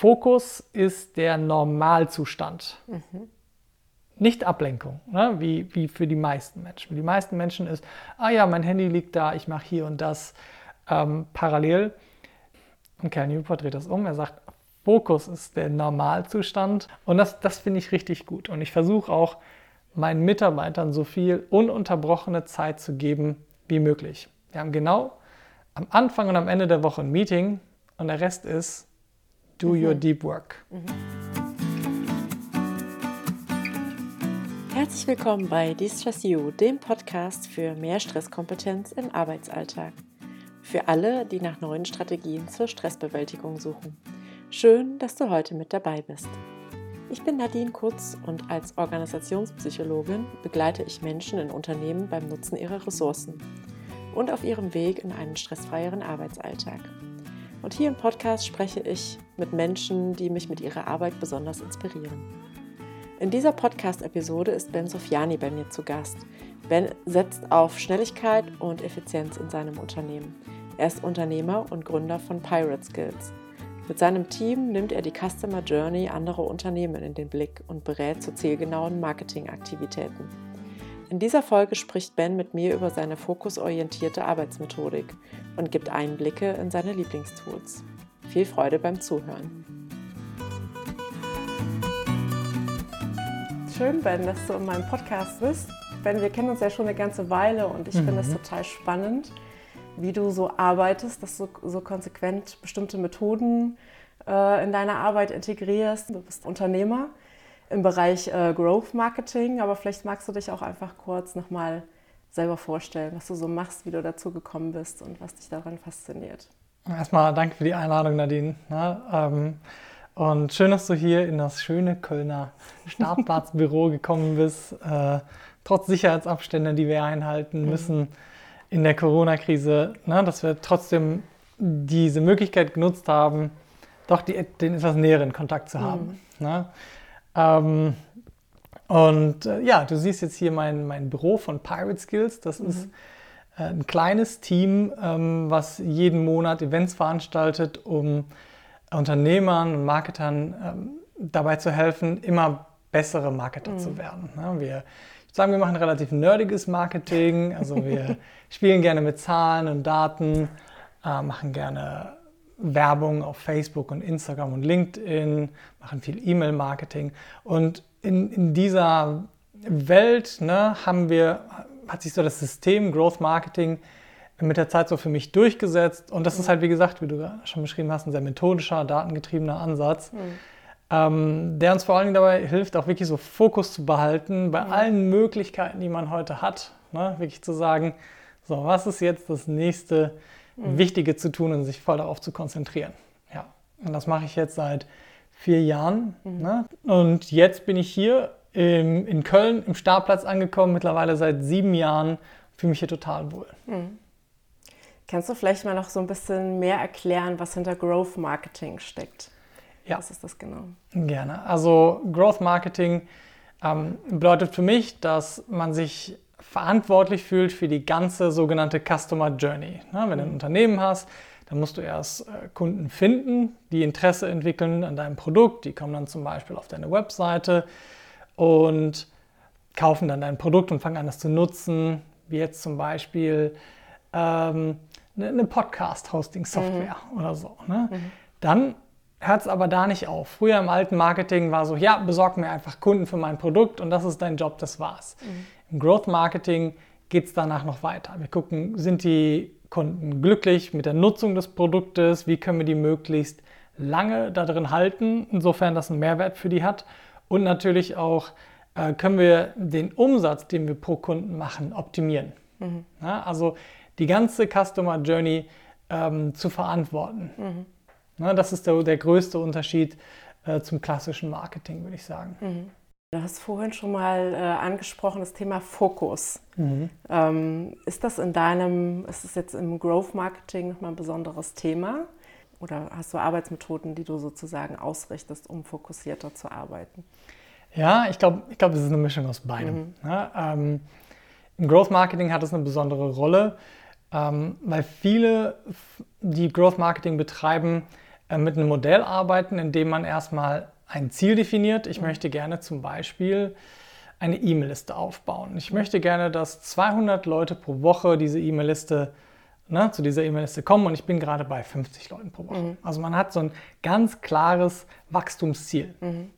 Fokus ist der Normalzustand. Mhm. Nicht Ablenkung, ne? wie, wie für die meisten Menschen. Für die meisten Menschen ist, ah ja, mein Handy liegt da, ich mache hier und das ähm, parallel. Und Cal Newport dreht das um. Er sagt, Fokus ist der Normalzustand. Und das, das finde ich richtig gut. Und ich versuche auch meinen Mitarbeitern so viel ununterbrochene Zeit zu geben wie möglich. Wir haben genau am Anfang und am Ende der Woche ein Meeting und der Rest ist Do mhm. Your Deep Work. Mhm. Herzlich willkommen bei Distress You, dem Podcast für mehr Stresskompetenz im Arbeitsalltag. Für alle, die nach neuen Strategien zur Stressbewältigung suchen. Schön, dass du heute mit dabei bist. Ich bin Nadine Kutz und als Organisationspsychologin begleite ich Menschen in Unternehmen beim Nutzen ihrer Ressourcen und auf ihrem Weg in einen stressfreieren Arbeitsalltag. Und hier im Podcast spreche ich mit Menschen, die mich mit ihrer Arbeit besonders inspirieren. In dieser Podcast-Episode ist Ben Sofiani bei mir zu Gast. Ben setzt auf Schnelligkeit und Effizienz in seinem Unternehmen. Er ist Unternehmer und Gründer von Pirate Skills. Mit seinem Team nimmt er die Customer Journey anderer Unternehmen in den Blick und berät zu zielgenauen Marketingaktivitäten. In dieser Folge spricht Ben mit mir über seine fokusorientierte Arbeitsmethodik und gibt Einblicke in seine Lieblingstools. Viel Freude beim Zuhören. Schön, Ben, dass du in meinem Podcast bist. Ben, wir kennen uns ja schon eine ganze Weile und ich mhm. finde es total spannend, wie du so arbeitest, dass du so konsequent bestimmte Methoden äh, in deine Arbeit integrierst. Du bist Unternehmer im Bereich äh, Growth Marketing, aber vielleicht magst du dich auch einfach kurz nochmal selber vorstellen, was du so machst, wie du dazu gekommen bist und was dich daran fasziniert. Erstmal danke für die Einladung, Nadine. Ja, ähm, und schön, dass du hier in das schöne Kölner Startplatzbüro gekommen bist, äh, trotz Sicherheitsabstände, die wir einhalten mhm. müssen in der Corona-Krise, ne, dass wir trotzdem diese Möglichkeit genutzt haben, doch die, den etwas näheren Kontakt zu haben. Mhm. Ne? Ähm, und äh, ja, du siehst jetzt hier mein, mein Büro von Pirate Skills. Das mhm. ist äh, ein kleines Team, ähm, was jeden Monat Events veranstaltet, um Unternehmern und Marketern ähm, dabei zu helfen, immer bessere Marketer mhm. zu werden. Ja, ne? wir ich sagen, wir machen relativ nerdiges Marketing. Also wir spielen gerne mit Zahlen und Daten, äh, machen gerne Werbung auf Facebook und Instagram und LinkedIn, machen viel E-Mail-Marketing. Und in, in dieser Welt ne, haben wir, hat sich so das System Growth Marketing mit der Zeit so für mich durchgesetzt. Und das ist halt, wie gesagt, wie du schon beschrieben hast, ein sehr methodischer, datengetriebener Ansatz, mhm. ähm, der uns vor allen Dingen dabei hilft, auch wirklich so Fokus zu behalten bei mhm. allen Möglichkeiten, die man heute hat. Ne? Wirklich zu sagen, so, was ist jetzt das nächste mhm. Wichtige zu tun und sich voll darauf zu konzentrieren. Ja, und das mache ich jetzt seit vier Jahren. Mhm. Ne? Und jetzt bin ich hier im, in Köln im Startplatz angekommen, mittlerweile seit sieben Jahren. Fühle mich hier total wohl. Mhm. Kannst du vielleicht mal noch so ein bisschen mehr erklären, was hinter Growth Marketing steckt? Ja. Was ist das genau? Gerne. Also Growth Marketing ähm, bedeutet für mich, dass man sich verantwortlich fühlt für die ganze sogenannte Customer Journey. wenn du ein mhm. Unternehmen hast, dann musst du erst äh, Kunden finden, die Interesse entwickeln an deinem Produkt. Die kommen dann zum Beispiel auf deine Webseite und kaufen dann dein Produkt und fangen an, das zu nutzen, wie jetzt zum Beispiel ähm, eine ne Podcast-Hosting-Software mhm. oder so. Ne? Mhm. Dann hört es aber da nicht auf. Früher im alten Marketing war so, ja, besorg mir einfach Kunden für mein Produkt und das ist dein Job, das war's. Mhm. Im Growth Marketing geht es danach noch weiter. Wir gucken, sind die Kunden glücklich mit der Nutzung des Produktes? Wie können wir die möglichst lange da drin halten, insofern das einen Mehrwert für die hat? Und natürlich auch, äh, können wir den Umsatz, den wir pro Kunden machen, optimieren. Mhm. Ja, also die ganze Customer Journey ähm, zu verantworten. Mhm. Ja, das ist der, der größte Unterschied äh, zum klassischen Marketing, würde ich sagen. Mhm. Du hast vorhin schon mal äh, angesprochen das Thema Fokus. Mhm. Ähm, ist das in deinem, ist das jetzt im Growth Marketing nochmal ein besonderes Thema? Oder hast du Arbeitsmethoden, die du sozusagen ausrichtest, um fokussierter zu arbeiten? Ja, ich glaube, ich glaub, es ist eine Mischung aus beidem. Mhm. Ja, ähm, Im Growth Marketing hat es eine besondere Rolle, ähm, weil viele, die Growth Marketing betreiben, mit einem Modell arbeiten, in dem man erstmal ein Ziel definiert. Ich möchte gerne zum Beispiel eine E-Mail-Liste aufbauen. Ich möchte gerne, dass 200 Leute pro Woche diese E-Mail-Liste ne, zu dieser E-Mail-Liste kommen und ich bin gerade bei 50 Leuten pro Woche. Mhm. Also man hat so ein ganz klares Wachstumsziel. Mhm.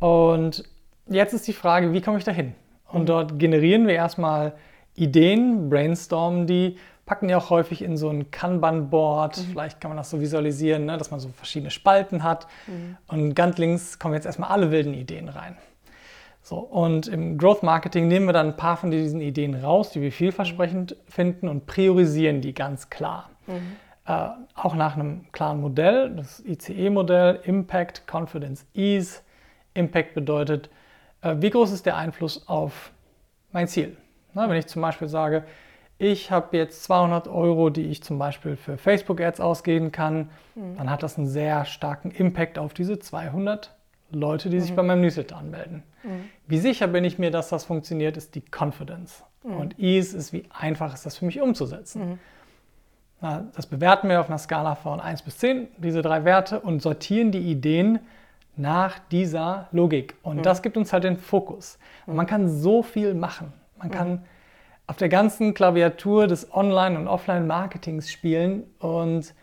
Und jetzt ist die Frage, wie komme ich dahin? Und mhm. dort generieren wir erstmal Ideen, brainstormen die, packen die auch häufig in so ein Kanban-Board. Mhm. Vielleicht kann man das so visualisieren, ne, dass man so verschiedene Spalten hat. Mhm. Und ganz links kommen jetzt erstmal alle wilden Ideen rein. So, und im Growth Marketing nehmen wir dann ein paar von diesen Ideen raus, die wir vielversprechend finden und priorisieren die ganz klar. Mhm. Äh, auch nach einem klaren Modell, das ICE-Modell, Impact, Confidence, Ease. Impact bedeutet, äh, wie groß ist der Einfluss auf mein Ziel? Na, wenn ich zum Beispiel sage, ich habe jetzt 200 Euro, die ich zum Beispiel für Facebook-Ads ausgeben kann, mhm. dann hat das einen sehr starken Impact auf diese 200 Leute, die sich mhm. bei meinem Newsletter anmelden. Mhm. Wie sicher bin ich mir, dass das funktioniert, ist die Confidence. Mhm. Und Ease ist, wie einfach ist das für mich umzusetzen. Mhm. Na, das bewerten wir auf einer Skala von 1 bis 10, diese drei Werte, und sortieren die Ideen nach dieser Logik. Und mhm. das gibt uns halt den Fokus. Und man kann so viel machen. Man kann auf der ganzen Klaviatur des Online- und Offline-Marketings spielen und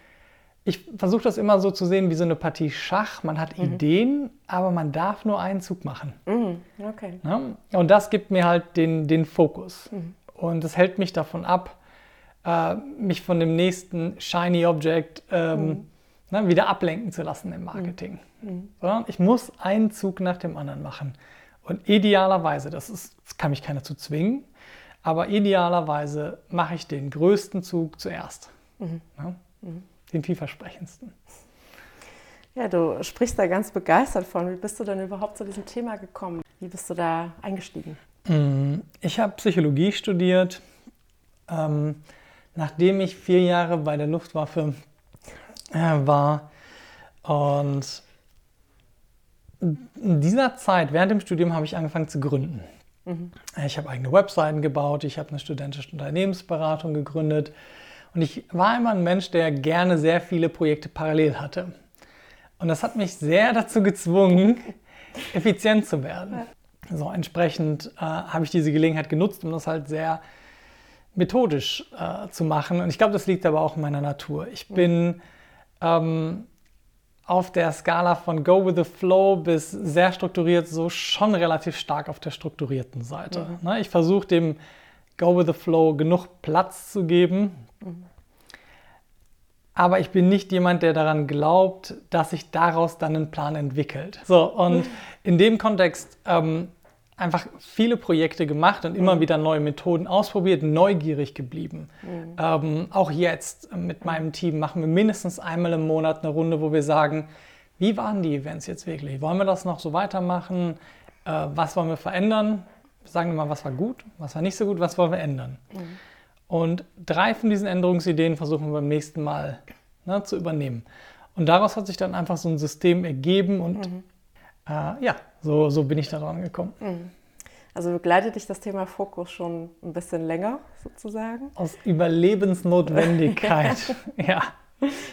ich versuche das immer so zu sehen wie so eine Partie Schach. Man hat mhm. Ideen, aber man darf nur einen Zug machen. Mhm. Okay. Ja? Und das gibt mir halt den, den Fokus. Mhm. Und es hält mich davon ab, äh, mich von dem nächsten Shiny Object ähm, mhm. ne, wieder ablenken zu lassen im Marketing. Mhm. Mhm. Sondern ich muss einen Zug nach dem anderen machen. Und idealerweise, das, ist, das kann mich keiner zu zwingen, aber idealerweise mache ich den größten Zug zuerst. Ja? den vielversprechendsten. Ja, du sprichst da ganz begeistert von. Wie bist du denn überhaupt zu diesem Thema gekommen? Wie bist du da eingestiegen? Mm, ich habe Psychologie studiert, ähm, nachdem ich vier Jahre bei der Luftwaffe äh, war. Und in dieser Zeit, während dem Studium, habe ich angefangen zu gründen. Mhm. Ich habe eigene Webseiten gebaut, ich habe eine studentische Unternehmensberatung gegründet und ich war immer ein Mensch, der gerne sehr viele Projekte parallel hatte. Und das hat mich sehr dazu gezwungen, effizient zu werden. So entsprechend äh, habe ich diese Gelegenheit genutzt, um das halt sehr methodisch äh, zu machen. Und ich glaube, das liegt aber auch in meiner Natur. Ich bin ähm, auf der Skala von Go with the Flow bis sehr strukturiert so schon relativ stark auf der strukturierten Seite. Mhm. Ne? Ich versuche dem Go with the Flow genug Platz zu geben, aber ich bin nicht jemand, der daran glaubt, dass sich daraus dann ein Plan entwickelt. So, und in dem Kontext ähm, einfach viele Projekte gemacht und immer mhm. wieder neue Methoden ausprobiert, neugierig geblieben. Mhm. Ähm, auch jetzt mit meinem Team machen wir mindestens einmal im Monat eine Runde, wo wir sagen, wie waren die Events jetzt wirklich? Wollen wir das noch so weitermachen? Äh, was wollen wir verändern? Sagen wir mal, was war gut, was war nicht so gut, was wollen wir ändern? Mhm. Und drei von diesen Änderungsideen versuchen wir beim nächsten Mal ne, zu übernehmen. Und daraus hat sich dann einfach so ein System ergeben und mhm. äh, ja, so, so bin ich da dran gekommen. Mhm. Also begleitet dich das Thema Fokus schon ein bisschen länger sozusagen? Aus Überlebensnotwendigkeit, ja.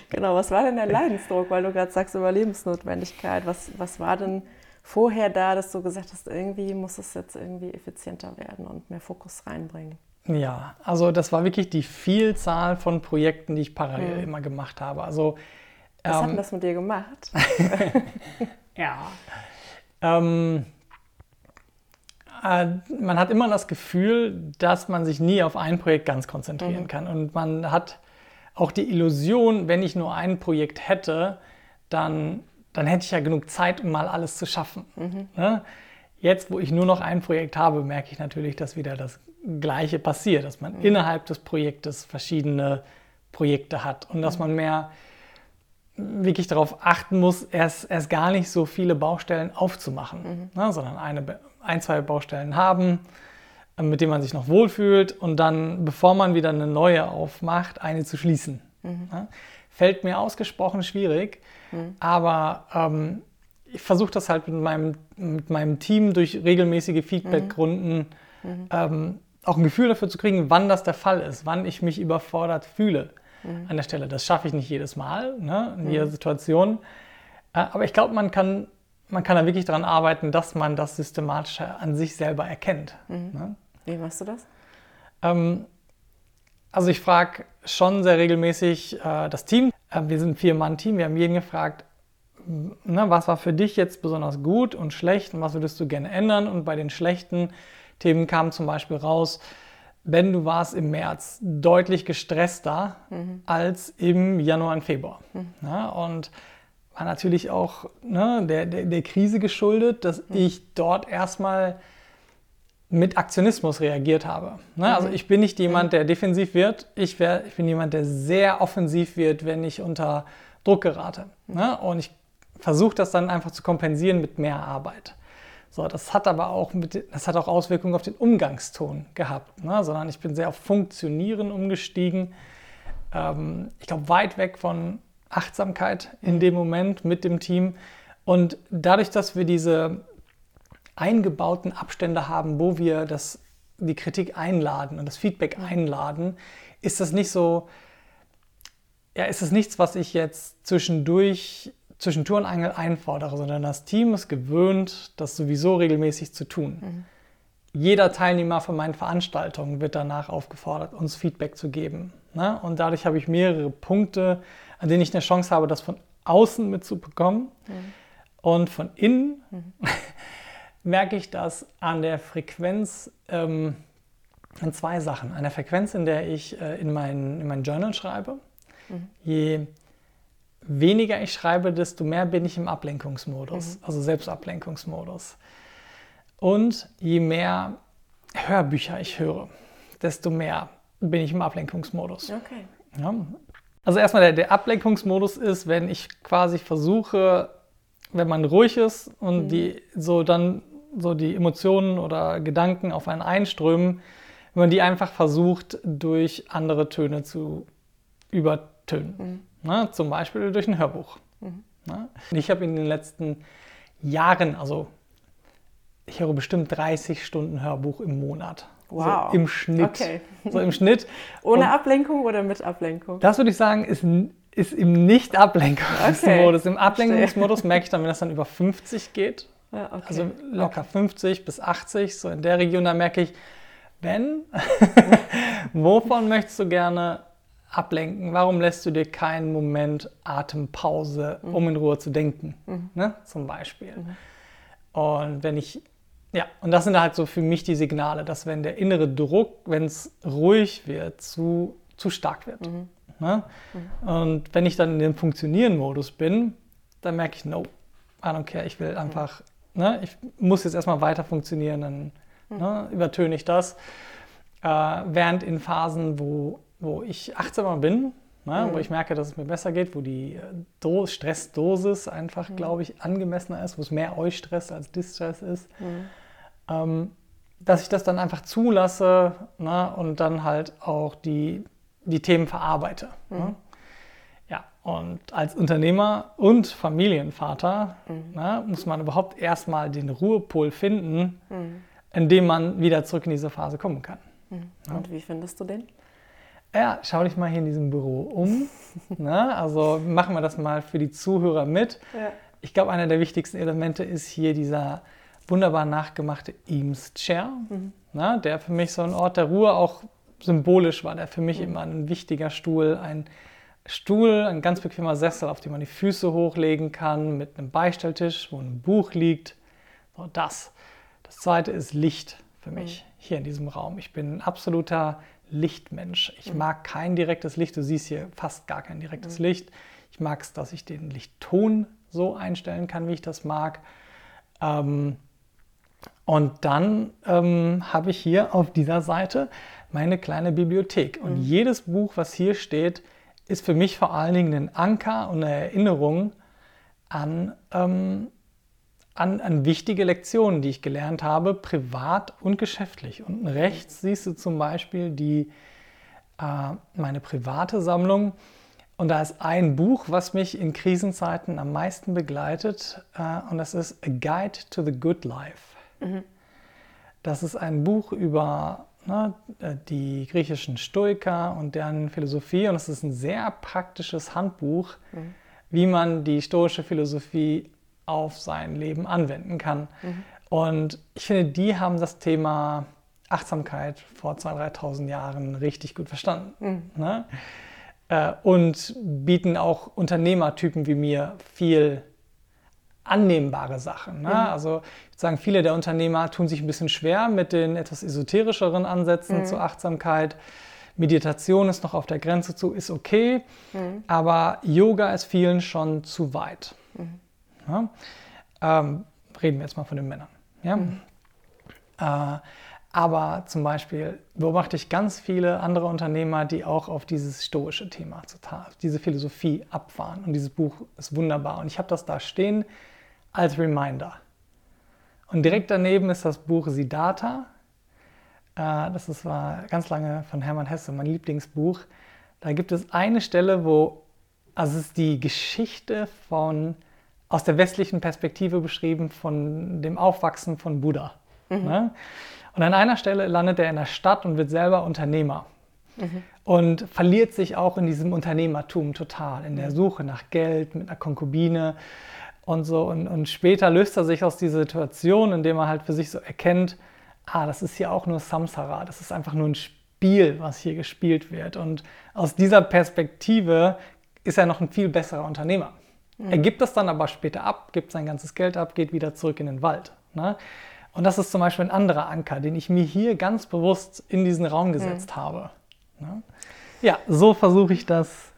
Genau, was war denn der Leidensdruck, weil du gerade sagst Überlebensnotwendigkeit? Was, was war denn vorher da, dass du gesagt hast, irgendwie muss es jetzt irgendwie effizienter werden und mehr Fokus reinbringen? Ja, also das war wirklich die Vielzahl von Projekten, die ich parallel mhm. immer gemacht habe. Also, Was ähm, hat das mit dir gemacht? ja. Ähm, äh, man hat immer das Gefühl, dass man sich nie auf ein Projekt ganz konzentrieren mhm. kann. Und man hat auch die Illusion, wenn ich nur ein Projekt hätte, dann, dann hätte ich ja genug Zeit, um mal alles zu schaffen. Mhm. Ne? Jetzt, wo ich nur noch ein Projekt habe, merke ich natürlich, dass wieder das Gleiche passiert, dass man mhm. innerhalb des Projektes verschiedene Projekte hat und dass mhm. man mehr wirklich darauf achten muss, erst, erst gar nicht so viele Baustellen aufzumachen, mhm. ne, sondern eine, ein, zwei Baustellen haben, äh, mit denen man sich noch wohlfühlt und dann, bevor man wieder eine neue aufmacht, eine zu schließen. Mhm. Ne? Fällt mir ausgesprochen schwierig, mhm. aber ähm, ich versuche das halt mit meinem, mit meinem Team durch regelmäßige Feedbackrunden mhm. ähm, auch ein Gefühl dafür zu kriegen, wann das der Fall ist, wann ich mich überfordert fühle. Mhm. an der Stelle. Das schaffe ich nicht jedes Mal, ne, in jeder Situation. Äh, aber ich glaube, man kann, man kann da wirklich daran arbeiten, dass man das Systematische an sich selber erkennt. Ne? Wie machst du das? Ähm, also ich frage schon sehr regelmäßig äh, das Team. Äh, wir sind ein Vier-Mann-Team. Wir haben jeden gefragt, ne, was war für dich jetzt besonders gut und schlecht und was würdest du gerne ändern? Und bei den schlechten Themen kam zum Beispiel raus, wenn du warst im März deutlich gestresster mhm. als im Januar und Februar. Mhm. Ja, und war natürlich auch ne, der, der, der, Krise geschuldet, dass mhm. ich dort erstmal mit Aktionismus reagiert habe. Ne? Also mhm. ich bin nicht jemand, mhm. der defensiv wird. Ich, wär, ich bin jemand, der sehr offensiv wird, wenn ich unter Druck gerate. Ne? Und ich versuche das dann einfach zu kompensieren mit mehr Arbeit. So, das hat aber auch, mit, das hat auch Auswirkungen auf den Umgangston gehabt, ne? sondern ich bin sehr auf Funktionieren umgestiegen. Ähm, ich glaube, weit weg von Achtsamkeit in mhm. dem Moment mit dem Team. Und dadurch, dass wir diese eingebauten Abstände haben, wo wir das, die Kritik einladen und das Feedback einladen, ist das nicht so, ja, ist es nichts, was ich jetzt zwischendurch zwischen Tür und Angel einfordere, sondern das Team ist gewöhnt, das sowieso regelmäßig zu tun. Mhm. Jeder Teilnehmer von meinen Veranstaltungen wird danach aufgefordert, uns Feedback zu geben. Ne? Und dadurch habe ich mehrere Punkte, an denen ich eine Chance habe, das von außen mitzubekommen. Mhm. Und von innen mhm. merke ich das an der Frequenz, ähm, an zwei Sachen. An der Frequenz, in der ich äh, in, mein, in mein Journal schreibe. Mhm. Je weniger ich schreibe, desto mehr bin ich im Ablenkungsmodus, mhm. also Selbstablenkungsmodus. Und je mehr Hörbücher ich höre, desto mehr bin ich im Ablenkungsmodus. Okay. Ja. Also erstmal der, der, Ablenkungsmodus ist, wenn ich quasi versuche, wenn man ruhig ist und mhm. die so dann so die Emotionen oder Gedanken auf einen einströmen, wenn man die einfach versucht, durch andere Töne zu übertönen. Mhm. Na, zum Beispiel durch ein Hörbuch. Mhm. Na, ich habe in den letzten Jahren, also ich höre bestimmt 30 Stunden Hörbuch im Monat. Wow. So im Schnitt. Okay. So im Schnitt. Ohne Und Ablenkung oder mit Ablenkung? Das würde ich sagen, ist, ist im Nicht-Ablenkungsmodus. Okay. Im Ablenkungsmodus merke ich dann, wenn das dann über 50 geht. Ja, okay. Also locker okay. 50 bis 80, so in der Region, da merke ich, wenn, wovon möchtest du gerne ablenken? Warum lässt du dir keinen Moment Atempause, mhm. um in Ruhe zu denken? Mhm. Ne? Zum Beispiel. Mhm. Und wenn ich, ja, und das sind halt so für mich die Signale, dass wenn der innere Druck, wenn es ruhig wird, zu, zu stark wird. Mhm. Ne? Mhm. Und wenn ich dann in dem Funktionieren-Modus bin, dann merke ich, no, I don't care, ich will mhm. einfach, ne, ich muss jetzt erstmal weiter funktionieren, dann ne, übertöne ich das. Äh, während in Phasen, wo wo ich achtsamer bin, ne, mhm. wo ich merke, dass es mir besser geht, wo die äh, Do Stressdosis einfach, mhm. glaube ich, angemessener ist, wo es mehr Eustress als Distress ist, mhm. ähm, dass ich das dann einfach zulasse ne, und dann halt auch die, die Themen verarbeite. Ne? Mhm. Ja, und als Unternehmer und Familienvater mhm. ne, muss man überhaupt erstmal den Ruhepol finden, mhm. in dem man wieder zurück in diese Phase kommen kann. Und wie findest du den? Ja, schau dich mal hier in diesem Büro um. Na, ne? also machen wir das mal für die Zuhörer mit. Ja. Ich glaube, einer der wichtigsten Elemente ist hier dieser wunderbar nachgemachte Eames Chair, mhm. na, ne? der für mich so ein Ort der Ruhe auch symbolisch war, der für mich mhm. immer ein wichtiger Stuhl, ein Stuhl, ein ganz bequemer Sessel, auf dem man die Füße hochlegen kann, mit einem Beistelltisch, wo ein Buch liegt. So das. Das zweite ist Licht für mich mhm. hier in diesem Raum. Ich bin ein absoluter Lichtmensch. Ich mhm. mag kein direktes Licht. Du siehst hier fast gar kein direktes mhm. Licht. Ich mag es, dass ich den Lichtton so einstellen kann, wie ich das mag. Ähm, und dann ähm, habe ich hier auf dieser Seite meine kleine Bibliothek. Und mhm. jedes Buch, was hier steht, ist für mich vor allen Dingen ein Anker und eine Erinnerung an ähm, an, an, wichtige Lektionen, die ich gelernt habe, privat und geschäftlich. Unten rechts siehst du zum Beispiel die, äh, meine private Sammlung. Und da ist ein Buch, was mich in Krisenzeiten am meisten begleitet. Äh, und das ist A Guide to the Good Life. Mhm. Das ist ein Buch über ne, äh, die griechischen Stoiker und deren Philosophie. Und es ist ein sehr praktisches Handbuch, mhm. wie man die stoische Philosophie auf sein Leben anwenden kann. Mhm. Und ich finde, die haben das Thema Achtsamkeit vor 2.000, 3.000 Jahren richtig gut verstanden. Mhm. Ne? Äh, und bieten auch Unternehmertypen wie mir viel annehmbare Sachen. Ne? Mhm. Also ich sagen, viele der Unternehmer tun sich ein bisschen schwer mit den etwas esoterischeren Ansätzen mhm. zur Achtsamkeit. Meditation ist noch auf der Grenze zu, ist okay, mhm. aber Yoga ist vielen schon zu weit. Ja? Ähm, reden wir jetzt mal von den Männern. Ja? Mhm. Äh, aber zum Beispiel beobachte ich ganz viele andere Unternehmer, die auch auf dieses stoische Thema, diese Philosophie abfahren. Und dieses Buch ist wunderbar. Und ich habe das da stehen als Reminder. Und direkt daneben ist das Buch Siddhartha. Äh, das ist, war ganz lange von Hermann Hesse, mein Lieblingsbuch. Da gibt es eine Stelle, wo, also es ist die Geschichte von, aus der westlichen Perspektive beschrieben, von dem Aufwachsen von Buddha. Mhm. Ne? Und an einer Stelle landet er in der Stadt und wird selber Unternehmer. Mhm. Und verliert sich auch in diesem Unternehmertum total, in der Suche nach Geld, mit einer Konkubine und so. Und, und später löst er sich aus dieser Situation, indem er halt für sich so erkennt, ah, das ist hier auch nur Samsara, das ist einfach nur ein Spiel, was hier gespielt wird. Und aus dieser Perspektive ist er noch ein viel besserer Unternehmer. Mhm. Er gibt das dann aber später ab, gibt sein ganzes Geld ab, geht wieder zurück in den Wald. Ne? Und das ist zum Beispiel ein anderer Anker, den ich mir hier ganz bewusst in diesen Raum gesetzt mhm. habe. Ne? Ja, so versuche ich das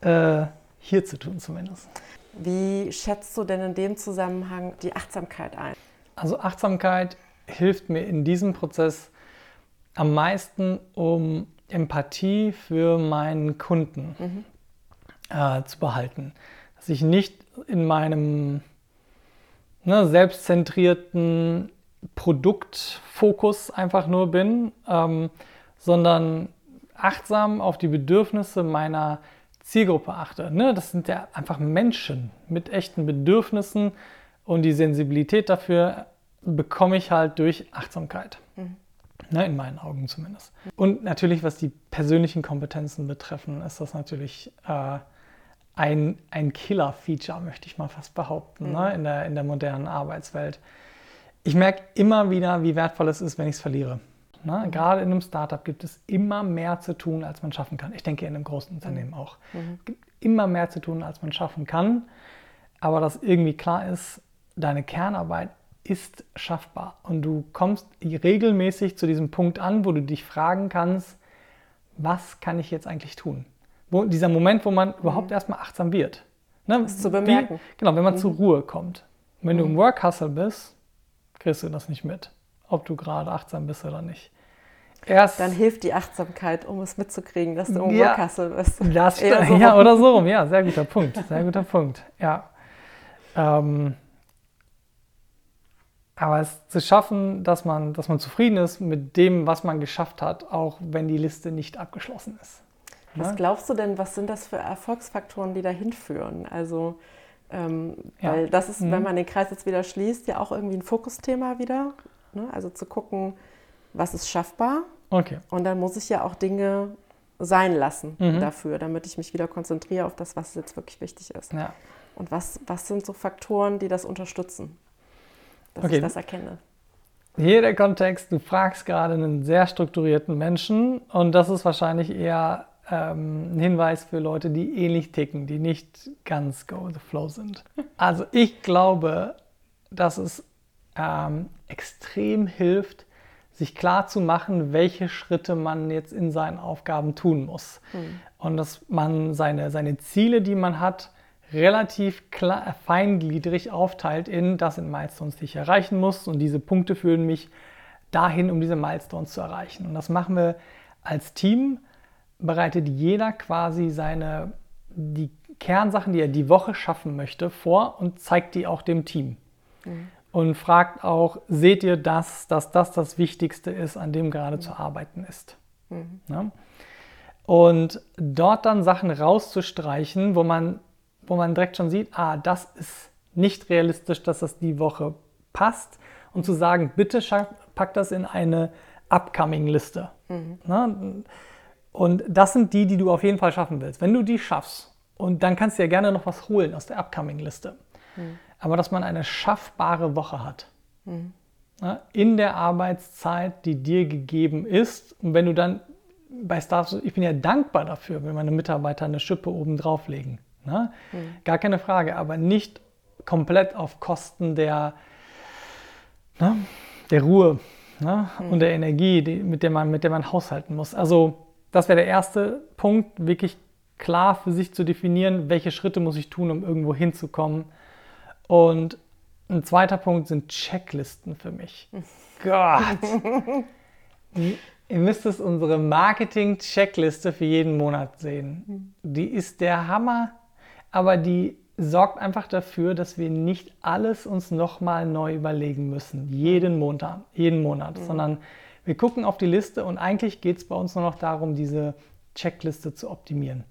äh, hier zu tun zumindest. Wie schätzt du denn in dem Zusammenhang die Achtsamkeit ein? Also Achtsamkeit hilft mir in diesem Prozess am meisten, um Empathie für meinen Kunden mhm. äh, zu behalten. Dass ich nicht in meinem ne, selbstzentrierten Produktfokus einfach nur bin, ähm, sondern achtsam auf die Bedürfnisse meiner Zielgruppe achte. Ne? Das sind ja einfach Menschen mit echten Bedürfnissen und die Sensibilität dafür bekomme ich halt durch Achtsamkeit. Mhm. Ne, in meinen Augen zumindest. Und natürlich, was die persönlichen Kompetenzen betreffen, ist das natürlich äh, ein, ein Killer-Feature, möchte ich mal fast behaupten, ne, mhm. ne, in, der, in der modernen Arbeitswelt. Ich merke immer wieder, wie wertvoll es ist, wenn ich es verliere. Ne? Mhm. Gerade in einem Startup gibt es immer mehr zu tun, als man schaffen kann. Ich denke in einem großen Unternehmen auch. Mhm. Es gibt immer mehr zu tun, als man schaffen kann. Aber dass irgendwie klar ist, deine Kernarbeit ist schaffbar. Und du kommst regelmäßig zu diesem Punkt an, wo du dich fragen kannst, was kann ich jetzt eigentlich tun? Wo, dieser Moment, wo man mhm. überhaupt erstmal achtsam wird. Ne? Das zu bemerken. Wie, genau, wenn man mhm. zur Ruhe kommt. wenn du im mhm. Work Hustle bist, kriegst du das nicht mit ob du gerade achtsam bist oder nicht. Erst dann hilft die Achtsamkeit, um es mitzukriegen, dass du im ja, Workassel bist. Das, so ja, oder so rum. Ja, sehr guter Punkt. Sehr guter Punkt. Ja. Ähm, aber es zu schaffen, dass man, dass man zufrieden ist mit dem, was man geschafft hat, auch wenn die Liste nicht abgeschlossen ist. Was glaubst du denn, was sind das für Erfolgsfaktoren, die dahin führen? Also, ähm, ja. weil das ist, mhm. wenn man den Kreis jetzt wieder schließt, ja auch irgendwie ein Fokusthema wieder. Ne? Also zu gucken, was ist schaffbar. Okay. Und dann muss ich ja auch Dinge sein lassen mhm. dafür, damit ich mich wieder konzentriere auf das, was jetzt wirklich wichtig ist. Ja. Und was, was sind so Faktoren, die das unterstützen, dass okay. ich das erkenne? Hier der Kontext, du fragst gerade einen sehr strukturierten Menschen und das ist wahrscheinlich eher ähm, ein Hinweis für Leute, die ähnlich ticken, die nicht ganz go with the flow sind. Also ich glaube, dass es ähm, extrem hilft, sich klar zu machen, welche Schritte man jetzt in seinen Aufgaben tun muss. Mhm. Und dass man seine, seine Ziele, die man hat, relativ klar, feingliedrig aufteilt in, das sind Milestones, die ich erreichen muss und diese Punkte führen mich dahin, um diese Milestones zu erreichen. Und das machen wir als Team, bereitet jeder quasi seine, die Kernsachen, die er die Woche schaffen möchte, vor und zeigt die auch dem Team. Mhm und fragt auch, seht ihr das, dass das das Wichtigste ist, an dem gerade mhm. zu arbeiten ist. Mhm. Ja? Und dort dann Sachen rauszustreichen, wo man, wo man direkt schon sieht, ah, das ist nicht realistisch, dass das die Woche passt. Und zu sagen, bitte pack das in eine Upcoming-Liste. Ne? Und das sind die, die du auf jeden Fall schaffen willst. Wenn du die schaffst, und dann kannst du ja gerne noch was holen aus der Upcoming-Liste. Aber dass man eine schaffbare Woche hat. Ne? In der Arbeitszeit, die dir gegeben ist. Und wenn du dann bei Stars, ich bin ja dankbar dafür, wenn meine Mitarbeiter eine Schippe oben drauflegen. Ne? Gar keine Frage, aber nicht komplett auf Kosten der, ne, der Ruhe ne, Mhm. und der Energie, die, mit, der man, mit der man haushalten muss. Also das wäre der erste Punkt, wirklich klar für sich zu definieren, welche Schritte muss ich tun, um irgendwo hinzukommen. Und ein zweiter Punkt sind Checklisten für mich. Gott! Ihr müsst es unsere Marketing-Checkliste für jeden Monat sehen. Die ist der Hammer, aber die sorgt einfach dafür, dass wir nicht alles uns nochmal neu überlegen müssen, jeden Monat, jeden Monat, sondern wir gucken auf die Liste und eigentlich geht es bei uns nur noch darum, diese Checkliste zu optimieren.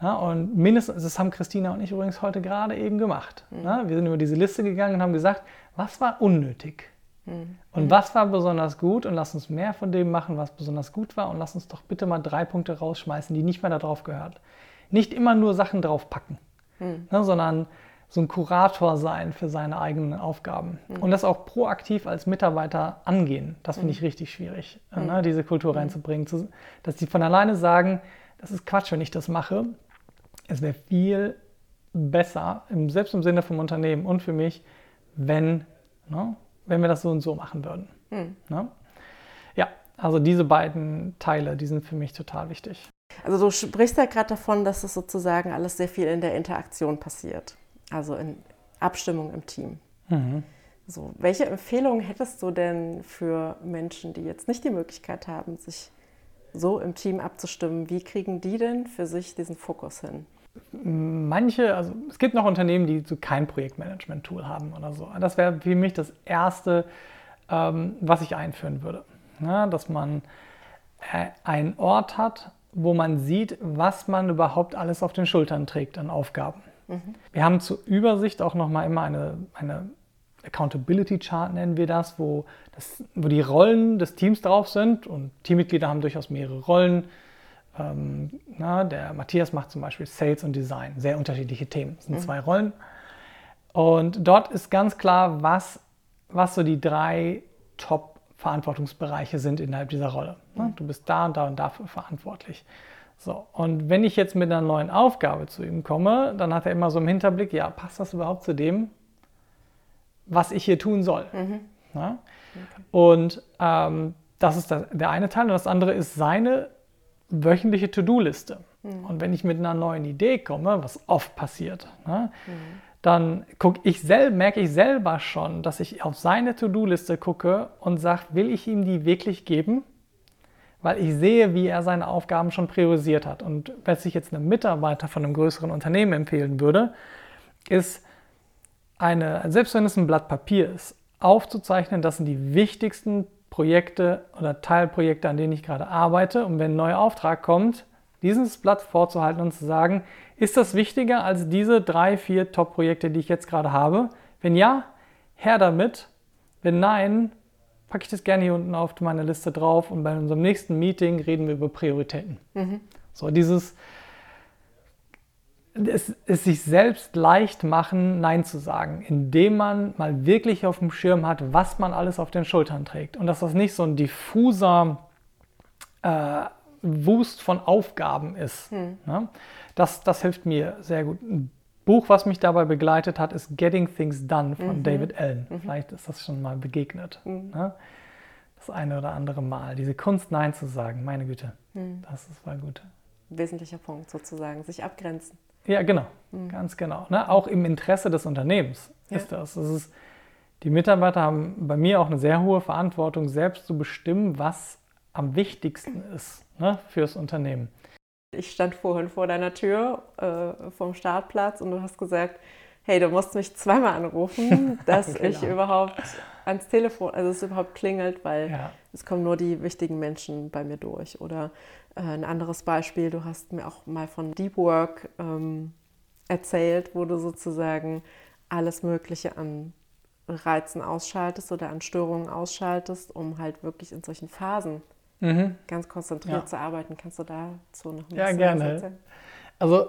Ja, und mindestens, das haben Christina und ich übrigens heute gerade eben gemacht. Ja, wir sind über diese Liste gegangen und haben gesagt, was war unnötig? Und was war besonders gut? Und lass uns mehr von dem machen, was besonders gut war. Und lass uns doch bitte mal drei Punkte rausschmeißen, die nicht mehr da drauf gehört. Nicht immer nur Sachen draufpacken, ne, sondern so ein Kurator sein für seine eigenen Aufgaben. Und das auch proaktiv als Mitarbeiter angehen. Das finde ich richtig schwierig, äh, ne, diese Kultur reinzubringen. Zu, dass die von alleine sagen, das ist Quatsch, wenn ich das mache. Es wäre viel besser, im, selbst im Sinne vom Unternehmen und für mich, wenn, ne, wenn wir das so und so machen würden. Ne? Ja, also diese beiden Teile, die sind für mich total wichtig. Also du sprichst ja gerade davon, dass es sozusagen alles sehr viel in der Interaktion passiert. Also in Abstimmung im Team. So, welche Empfehlungen hättest du denn für Menschen, die jetzt nicht die Möglichkeit haben, sich so im Team abzustimmen? Wie kriegen die denn für sich diesen Fokus hin? Manche, also es gibt noch Unternehmen, die so kein Projektmanagement-Tool haben oder so. Das wäre für mich das Erste, ähm, was ich einführen würde. Ja, dass man äh, einen Ort hat, wo man sieht, was man überhaupt alles auf den Schultern trägt an Aufgaben. Wir haben zur Übersicht auch nochmal immer eine, eine Accountability Chart, nennen wir das wo, das, wo die Rollen des Teams drauf sind. Und Teammitglieder haben durchaus mehrere Rollen. Ähm, na, der Matthias macht zum Beispiel Sales und Design, sehr unterschiedliche Themen. Das sind zwei Rollen. Und dort ist ganz klar, was, was so die drei Top-Verantwortungsbereiche sind innerhalb dieser Rolle. Ne? Du bist da und da und dafür verantwortlich. So, und wenn ich jetzt mit einer neuen Aufgabe zu ihm komme, dann hat er immer so im Hinterblick, ja, passt das überhaupt zu dem, was ich hier tun soll? Ja? Und ähm, das ist der, eine Teil. Und das andere ist seine wöchentliche To-Do-Liste. Und wenn ich mit einer neuen Idee komme, was oft passiert, ne, dann guck ich sel merke ich selber schon, dass ich auf seine To-Do-Liste gucke und sage, will ich ihm die wirklich geben? Weil ich sehe, wie er seine Aufgaben schon priorisiert hat. Und was ich jetzt einem Mitarbeiter von einem größeren Unternehmen empfehlen würde, ist, eine, selbst wenn es ein Blatt Papier ist, aufzuzeichnen, das sind die wichtigsten Projekte oder Teilprojekte, an denen ich gerade arbeite. Und wenn ein neuer Auftrag kommt, dieses Blatt vorzuhalten und zu sagen, ist das wichtiger als diese drei, vier Top-Projekte, die ich jetzt gerade habe? Wenn ja, her damit. Wenn nein, packe ich das gerne hier unten auf meine Liste drauf und bei unserem nächsten Meeting reden wir über Prioritäten. So dieses es, es sich selbst leicht machen, Nein zu sagen, indem man mal wirklich auf dem Schirm hat, was man alles auf den Schultern trägt. Und dass das nicht so ein diffuser äh, Wust von Aufgaben ist. Ne? Das, das hilft mir sehr gut. Ein Buch, was mich dabei begleitet hat, ist Getting Things Done von David Allen. Vielleicht ist das schon mal begegnet. Ne? Das eine oder andere Mal. Diese Kunst, Nein zu sagen, meine Güte, das ist, war gut. Wesentlicher Punkt sozusagen, sich abgrenzen. Ja, genau, ganz genau. Ne? Auch im Interesse des Unternehmens Ja. ist das. das ist, die Mitarbeiter haben bei mir auch eine sehr hohe Verantwortung, selbst zu bestimmen, was am wichtigsten ist ne, fürs Unternehmen. Ich stand vorhin vor deiner Tür äh, vom Startplatz und du hast gesagt, hey, du musst mich zweimal anrufen, dass Genau. ich überhaupt ans Telefon, also es überhaupt klingelt, weil Ja. es kommen nur die wichtigen Menschen bei mir durch. Oder äh, ein anderes Beispiel, du hast mir auch mal von Deep Work ähm, erzählt, wo du sozusagen alles Mögliche an Reizen ausschaltest oder an Störungen ausschaltest, um halt wirklich in solchen Phasen mhm. ganz konzentriert ja. zu arbeiten. Kannst du dazu noch ein ja, gerne. erzählen? Also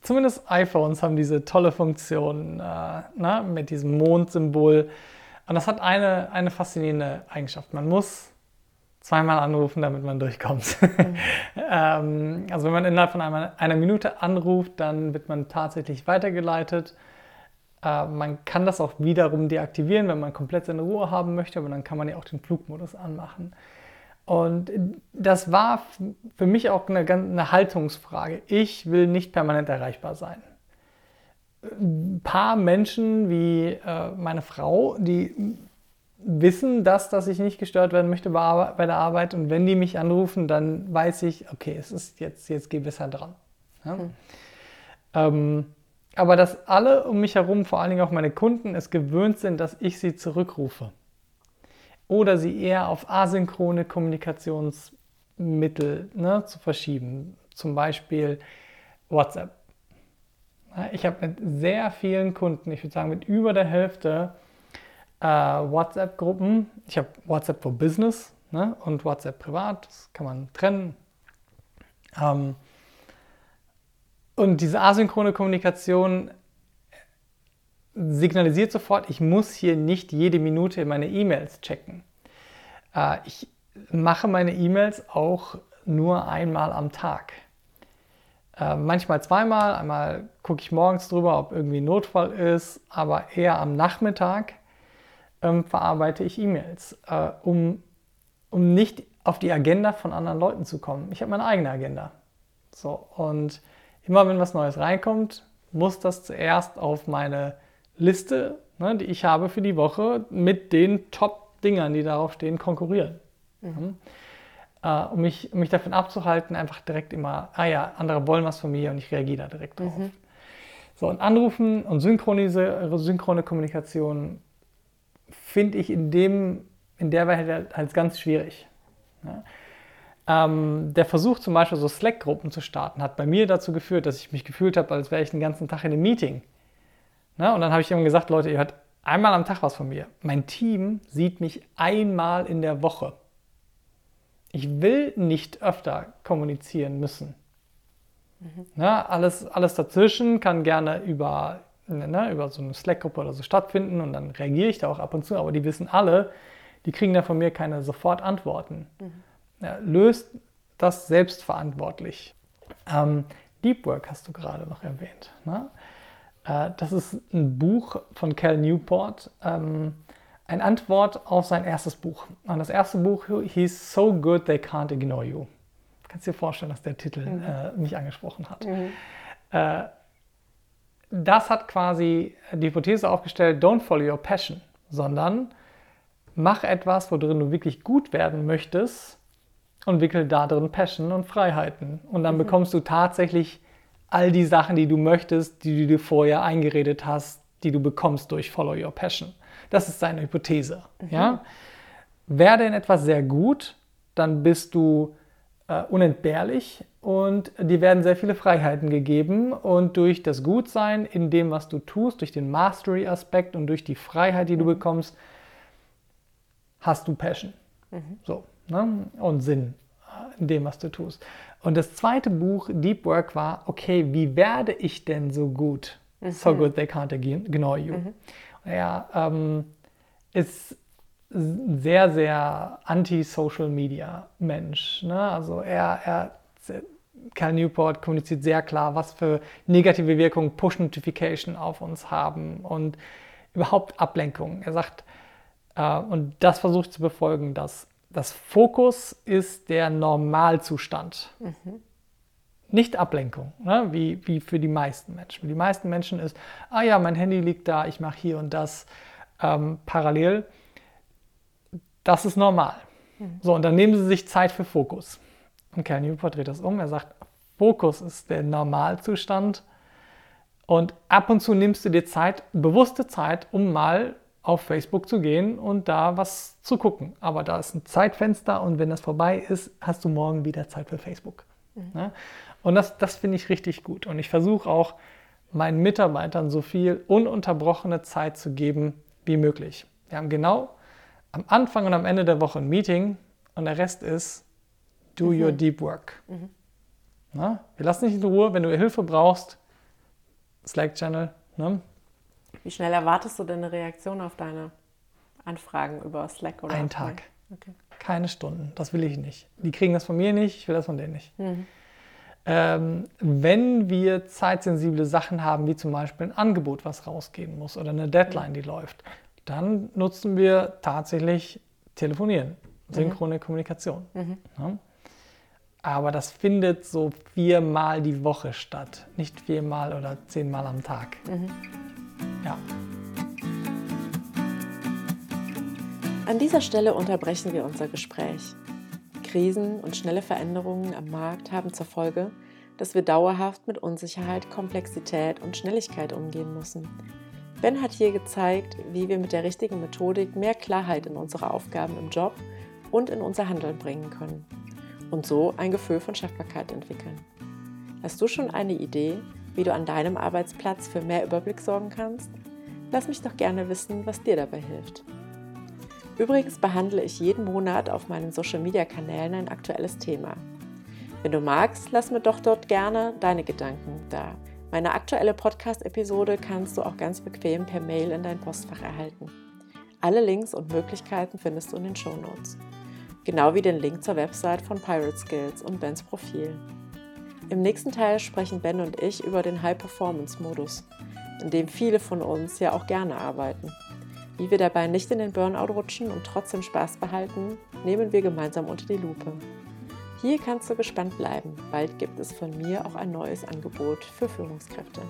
zumindest iPhones haben diese tolle Funktion äh, na, ne, mit diesem Mondsymbol. Und das hat eine, eine faszinierende Eigenschaft. Man muss zweimal anrufen, damit man durchkommt. Mhm. ähm, also wenn man innerhalb von einer, einer, Minute anruft, dann wird man tatsächlich weitergeleitet. Äh, man kann das auch wiederum deaktivieren, wenn man komplett seine Ruhe haben möchte, aber dann kann man ja auch den Flugmodus anmachen. Und das war für mich auch eine, eine Haltungsfrage. Ich will nicht permanent erreichbar sein. Ein paar Menschen wie äh, meine Frau, die wissen das, dass ich nicht gestört werden möchte bei, bei, der Arbeit. Und wenn die mich anrufen, dann weiß ich, okay, es ist jetzt, jetzt geh besser dran. Ja? Mhm. Ähm, aber dass alle um mich herum, vor allen Dingen auch meine Kunden, es gewöhnt sind, dass ich sie zurückrufe oder sie eher auf asynchrone Kommunikationsmittel ne, zu verschieben, zum Beispiel WhatsApp. Ich habe mit sehr vielen Kunden, ich würde sagen mit über der Hälfte, äh, WhatsApp-Gruppen. Ich habe WhatsApp for Business ne, und WhatsApp privat, das kann man trennen. Ähm, und diese asynchrone Kommunikation signalisiert sofort, ich muss hier nicht jede Minute meine E-Mails checken. Äh, ich mache meine E-Mails auch nur einmal am Tag. Äh, manchmal zweimal, einmal gucke ich morgens drüber, ob irgendwie Notfall ist, aber eher am Nachmittag ähm, verarbeite ich E-Mails, äh, um, um nicht auf die Agenda von anderen Leuten zu kommen. Ich habe meine eigene Agenda. So, und immer wenn was Neues reinkommt, muss das zuerst auf meine Liste, ne, die ich habe für die Woche, mit den Top-Dingern, die darauf stehen, konkurrieren. Mhm. Äh, um, mich, um mich davon abzuhalten, einfach direkt immer, ah ja, andere wollen was von mir und ich reagiere da direkt drauf. Mhm. So, und Anrufen und synchrone Kommunikation finde ich in, dem, in der Weise halt, ganz schwierig. Ja. Ähm, der Versuch zum Beispiel so Slack-Gruppen zu starten, hat bei mir dazu geführt, dass ich mich gefühlt habe, als wäre ich den ganzen Tag in einem Meeting. Ne? Und dann habe ich ihm gesagt, Leute, ihr hört einmal am Tag was von mir. Mein Team sieht mich einmal in der Woche. Ich will nicht öfter kommunizieren müssen. Mhm. Ne? Alles, alles dazwischen kann gerne über, ne, über so eine Slack-Gruppe oder so stattfinden und dann reagiere ich da auch ab und zu, aber die wissen alle, die kriegen da von mir keine Sofort-Antworten. Mhm. Ja, löst das selbstverantwortlich. Ähm, Deep Work hast du gerade noch erwähnt. Ne? Äh, das ist ein Buch von Cal Newport, ähm, eine Antwort auf sein erstes Buch. Und das erste Buch hieß So Good They Can't Ignore You. Kannst dir vorstellen, dass der Titel mhm. äh, mich angesprochen hat. Mhm. Äh, das hat quasi die Hypothese aufgestellt, don't follow your passion, sondern mach etwas, worin du wirklich gut werden möchtest und wickel da drin Passion und Freiheiten. Und dann mhm. bekommst du tatsächlich all die Sachen, die du möchtest, die du dir vorher eingeredet hast, die du bekommst durch Follow Your Passion. Das ist seine Hypothese. Mhm. Ja? Werde in etwas sehr gut, dann bist du äh, unentbehrlich und dir werden sehr viele Freiheiten gegeben. Und durch das Gutsein in dem, was du tust, durch den Mastery-Aspekt und durch die Freiheit, die du mhm. bekommst, hast du Passion. Mhm. So, ne? und Sinn in dem, was du tust. Und das zweite Buch, Deep Work, war, okay, wie werde ich denn so gut? Mhm. So good they can't ignore you. Mhm. Er ähm, ist ein sehr, sehr anti-Social-Media-Mensch. Ne? Also er, er, Cal Newport kommuniziert sehr klar, was für negative Wirkungen Push-Notification auf uns haben und überhaupt Ablenkung. Er sagt, äh, und das versucht zu befolgen, dass das Fokus ist der Normalzustand. Mhm. Nicht Ablenkung, ne? wie, wie für die meisten Menschen. Für die meisten Menschen ist, ah ja, mein Handy liegt da, ich mache hier und das ähm, parallel. Das ist normal. Mhm. So, und dann nehmen sie sich Zeit für Fokus. Und Cal Newport dreht das um. Er sagt, Fokus ist der Normalzustand. Und ab und zu nimmst du dir Zeit, bewusste Zeit, um mal auf Facebook zu gehen und da was zu gucken. Aber da ist ein Zeitfenster und wenn das vorbei ist, hast du morgen wieder Zeit für Facebook. Mhm. Ne? Und das, das finde ich richtig gut. Und ich versuche auch meinen Mitarbeitern so viel ununterbrochene Zeit zu geben, wie möglich. Wir haben genau am Anfang und am Ende der Woche ein Meeting und der Rest ist do mhm. your deep work. Mhm. Na, wir lassen dich in Ruhe, wenn du Hilfe brauchst, Slack-Channel. Ne? Wie schnell erwartest du denn eine Reaktion auf deine Anfragen über Slack oder Ein Tag. Okay. Keine Stunden. Das will ich nicht. Die kriegen das von mir nicht, ich will das von denen nicht. Mhm. Ähm, wenn wir zeitsensible Sachen haben, wie zum Beispiel ein Angebot, was rausgehen muss oder eine Deadline, die läuft, dann nutzen wir tatsächlich Telefonieren, mhm. synchrone mhm. Kommunikation. Mhm. Ja? Aber das findet so viermal die Woche statt, nicht viermal oder zehnmal am Tag. Mhm. Ja. An dieser Stelle unterbrechen wir unser Gespräch. Krisen und schnelle Veränderungen am Markt haben zur Folge, dass wir dauerhaft mit Unsicherheit, Komplexität und Schnelligkeit umgehen müssen. Ben hat hier gezeigt, wie wir mit der richtigen Methodik mehr Klarheit in unsere Aufgaben im Job und in unser Handeln bringen können und so ein Gefühl von Schaffbarkeit entwickeln. Hast du schon eine Idee, wie du an deinem Arbeitsplatz für mehr Überblick sorgen kannst? Lass mich doch gerne wissen, was dir dabei hilft. Übrigens behandle ich jeden Monat auf meinen Social-Media-Kanälen ein aktuelles Thema. Wenn du magst, lass mir doch dort gerne deine Gedanken da. Meine aktuelle Podcast-Episode kannst du auch ganz bequem per Mail in dein Postfach erhalten. Alle Links und Möglichkeiten findest du in den Show Notes. Genau wie den Link zur Website von Pirate Skills und Bens Profil. Im nächsten Teil sprechen Ben und ich über den High-Performance-Modus, in dem viele von uns ja auch gerne arbeiten. Wie wir dabei nicht in den Burnout rutschen und trotzdem Spaß behalten, nehmen wir gemeinsam unter die Lupe. Hier kannst du gespannt bleiben. Bald gibt es von mir auch ein neues Angebot für Führungskräfte.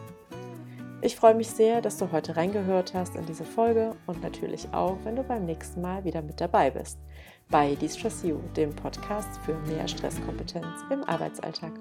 Ich freue mich sehr, dass du heute reingehört hast in diese Folge und natürlich auch, wenn du beim nächsten Mal wieder mit dabei bist bei De-Stress You, dem Podcast für mehr Stresskompetenz im Arbeitsalltag.